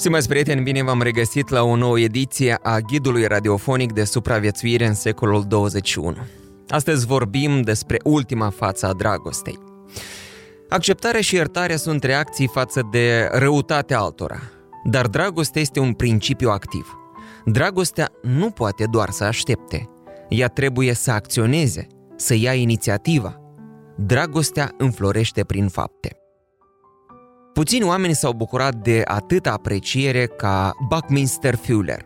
Stimați prieteni, bine v-am regăsit la o nouă ediție a Ghidului Radiofonic de Supraviețuire în secolul 21. Astăzi vorbim despre ultima față a dragostei. Acceptarea și iertarea sunt reacții față de răutatea altora, dar dragostea este un principiu activ. Dragostea nu poate doar să aștepte, ea trebuie să acționeze, să ia inițiativa. Dragostea înflorește prin fapte. Puțini oameni s-au bucurat de atâta apreciere ca Buckminster Fuller,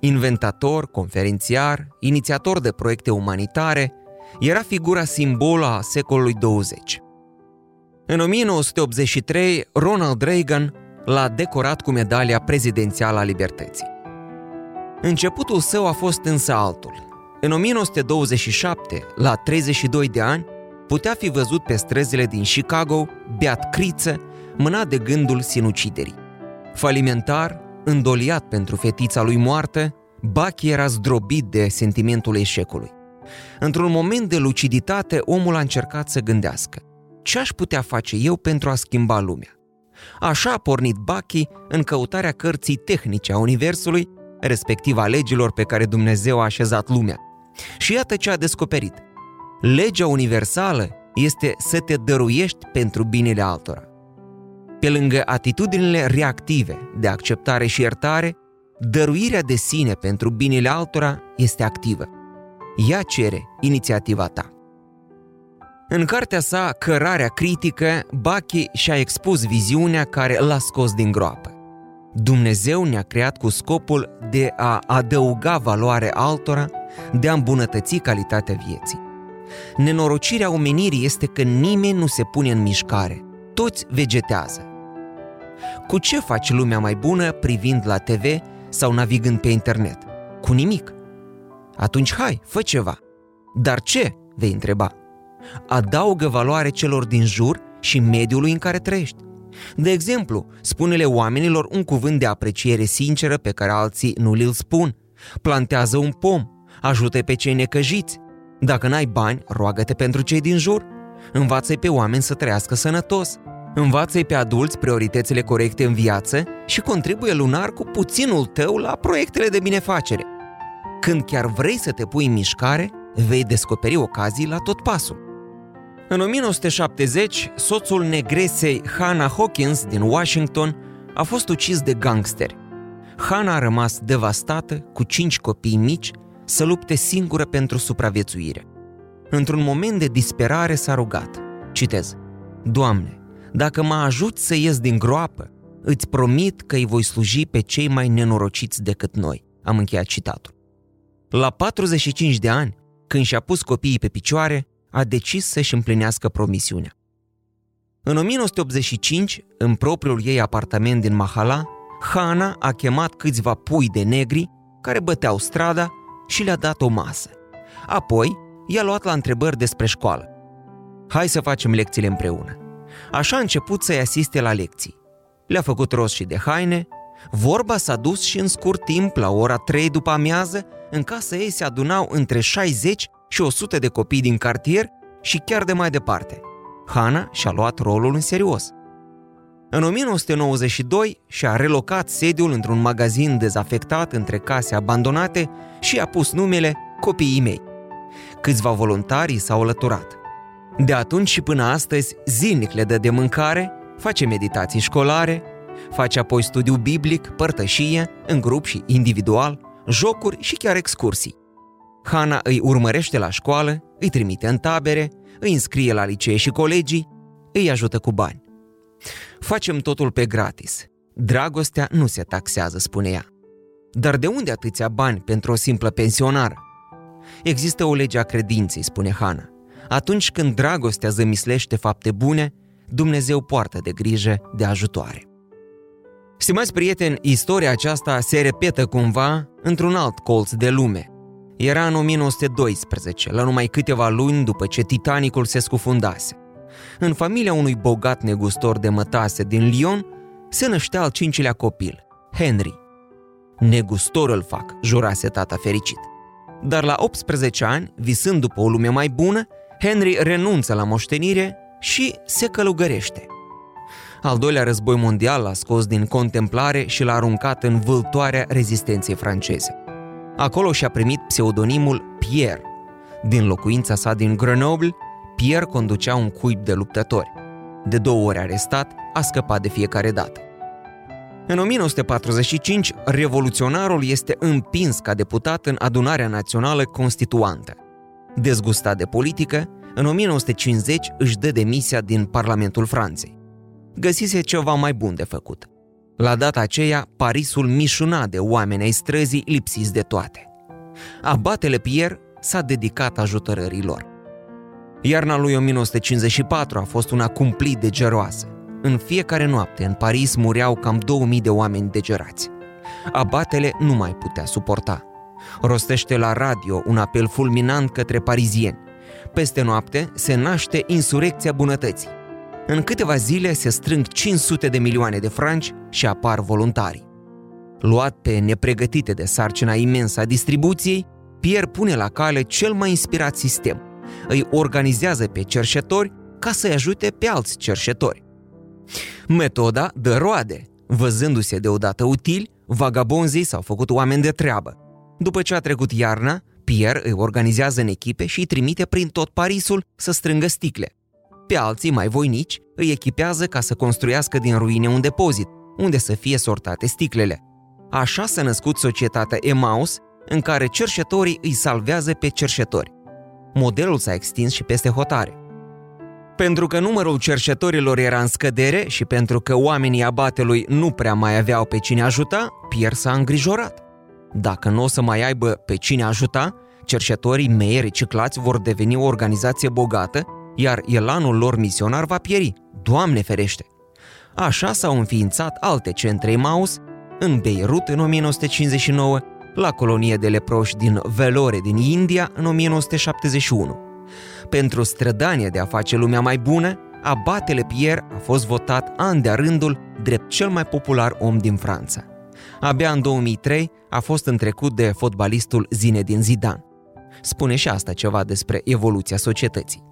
inventator, conferențiar, inițiator de proiecte umanitare, era figura simbolă a secolului 20. În 1983, Ronald Reagan l-a decorat cu medalia prezidențială a libertății. Începutul său a fost însă altul. În 1927, la 32 de ani, putea fi văzut pe străzile din Chicago, beat criță, mânat de gândul sinuciderii. Falimentar, îndoliat pentru fetița lui moartă, Bach era zdrobit de sentimentul eșecului. Într-un moment de luciditate, omul a încercat să gândească. Ce aș putea face eu pentru a schimba lumea? Așa a pornit Bachi în căutarea cărții tehnice a Universului, respectiv a legilor pe care Dumnezeu a așezat lumea. Și iată ce a descoperit. Legea universală este să te dăruiești pentru binele altora. Pe lângă atitudinile reactive de acceptare și iertare, dăruirea de sine pentru binele altora este activă. Ea cere inițiativa ta. În cartea sa Cărarea critică, Bachi și-a expus viziunea care l-a scos din groapă. Dumnezeu ne-a creat cu scopul de a adăuga valoare altora, de a îmbunătăți calitatea vieții. Nenorocirea omenirii este că nimeni nu se pune în mișcare, toți vegetează. Cu ce faci lumea mai bună privind la TV sau navigând pe internet? Cu nimic. Atunci hai, fă ceva. Dar ce? vei întreba. Adaugă valoare celor din jur și mediului în care trăiești. De exemplu, spune-le oamenilor un cuvânt de apreciere sinceră pe care alții nu li-l spun. Plantează un pom, ajută pe cei necăjiți. Dacă n-ai bani, roagă-te pentru cei din jur. Învață-i pe oameni să trăiască sănătos. Învață-i pe adulți prioritățile corecte în viață și contribuie lunar cu puținul tău la proiectele de binefacere. Când chiar vrei să te pui în mișcare, vei descoperi ocazii la tot pasul. În 1970, soțul negresei Hannah Hawkins din Washington a fost ucis de gangsteri. Hannah a rămas devastată, cu cinci copii mici, să lupte singură pentru supraviețuire. Într-un moment de disperare s-a rugat. Citez. Doamne, dacă mă ajut să ies din groapă, îți promit că îi voi sluji pe cei mai nenorociți decât noi. Am încheiat citatul. La 45 de ani, când și-a pus copiii pe picioare, a decis să-și împlinească promisiunea. În 1985, în propriul ei apartament din Mahala, Hana a chemat câțiva pui de negri care băteau strada și le-a dat o masă. Apoi, i-a luat la întrebări despre școală. Hai să facem lecțiile împreună. Așa a început să-i asiste la lecții. Le-a făcut rost și de haine, vorba s-a dus și în scurt timp, la ora 3 după amiază, în casă ei se adunau între 60 și 100 de copii din cartier și chiar de mai departe. Hana și-a luat rolul în serios. În 1992 și-a relocat sediul într-un magazin dezafectat între case abandonate și a pus numele Copiii mei. Câțiva voluntari s-au alăturat. De atunci și până astăzi, zilnic le dă de mâncare, face meditații școlare, face apoi studiu biblic, părtășie, în grup și individual, jocuri și chiar excursii. Hana îi urmărește la școală, îi trimite în tabere, îi înscrie la licee și colegii, îi ajută cu bani. Facem totul pe gratis. Dragostea nu se taxează, spune ea. Dar de unde atâția bani pentru o simplă pensionară? Există o lege a credinței, spune Hana. Atunci când dragostea zămislește fapte bune, Dumnezeu poartă de grijă de ajutoare. Stimați prieteni, istoria aceasta se repetă cumva într-un alt colț de lume. Era în 1912, la numai câteva luni după ce Titanicul se scufundase. În familia unui bogat negustor de mătase din Lyon se năștea al cincilea copil, Henry. Negustor îl fac, jurase tata fericit. Dar la 18 ani, visând după o lume mai bună, Henry renunță la moștenire și se călugărește. Al doilea război mondial l-a scos din contemplare și l-a aruncat în vâltoarea rezistenței franceze. Acolo și-a primit pseudonimul Pierre. Din locuința sa din Grenoble, Pierre conducea un cuib de luptători. De două ori arestat, a scăpat de fiecare dată. În 1945, revoluționarul este împins ca deputat în adunarea națională constituantă. Dezgustat de politică, în 1950 își dă demisia din Parlamentul Franței. Găsise ceva mai bun de făcut. La data aceea, Parisul mișuna de oameni ai străzii lipsiți de toate. Abatele Pierre s-a dedicat ajutorării lor. Iarna lui 1954 a fost una cumplit de geroasă. În fiecare noapte, în Paris, mureau cam 2000 de oameni degerați. Abatele nu mai putea suporta. Rostește la radio un apel fulminant către parizieni. Peste noapte se naște insurecția bunătății. În câteva zile se strâng 500 de milioane de franci și apar voluntari. Luat pe nepregătite de sarcina imensă a distribuției, Pierre pune la cale cel mai inspirat sistem. Îi organizează pe cerșetori ca să-i ajute pe alți cerșetori. Metoda dă roade. Văzându-se deodată util, vagabonzii s-au făcut oameni de treabă. După ce a trecut iarna, Pierre îi organizează în echipe și îi trimite prin tot Parisul să strângă sticle. Pe alții, mai voinici, îi echipează ca să construiască din ruine un depozit, unde să fie sortate sticlele. Așa s-a născut societatea Emaus, în care cerșetorii îi salvează pe cerșetori. Modelul s-a extins și peste hotare. Pentru că numărul cerșetorilor era în scădere și pentru că oamenii abatelui nu prea mai aveau pe cine ajuta, Pierre s-a îngrijorat. Dacă nu o să mai aibă pe cine ajuta, cerșetorii mei reciclați vor deveni o organizație bogată, iar elanul lor misionar va pieri. Doamne ferește! Așa s-au înființat alte centre Maus, în Beirut în 1959, la colonie de leproși din Velore din India în 1971. Pentru strădania de a face lumea mai bună, abatele Pierre a fost votat an de rândul drept cel mai popular om din Franța. Abia în 2003 a fost întrecut de fotbalistul Zinedine Zidane. Spune și asta ceva despre evoluția societății.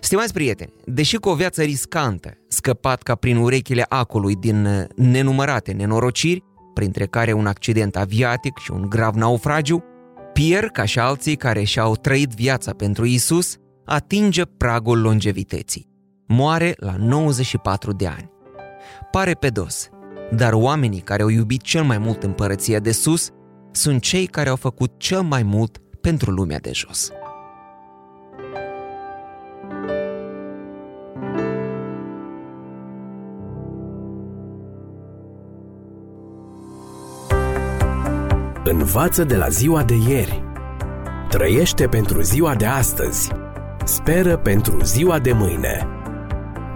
Stimați prieteni, deși cu o viață riscantă, scăpat ca prin urechile acului din nenumărate nenorociri, printre care un accident aviatic și un grav naufragiu, Pierre, ca și alții care și-au trăit viața pentru Isus, atinge pragul longevității. Moare la 94 de ani. Pare pedos, dar oamenii care au iubit cel mai mult împărăția de sus sunt cei care au făcut cel mai mult pentru lumea de jos. Învață de la ziua de ieri. Trăiește pentru ziua de astăzi. Speră pentru ziua de mâine.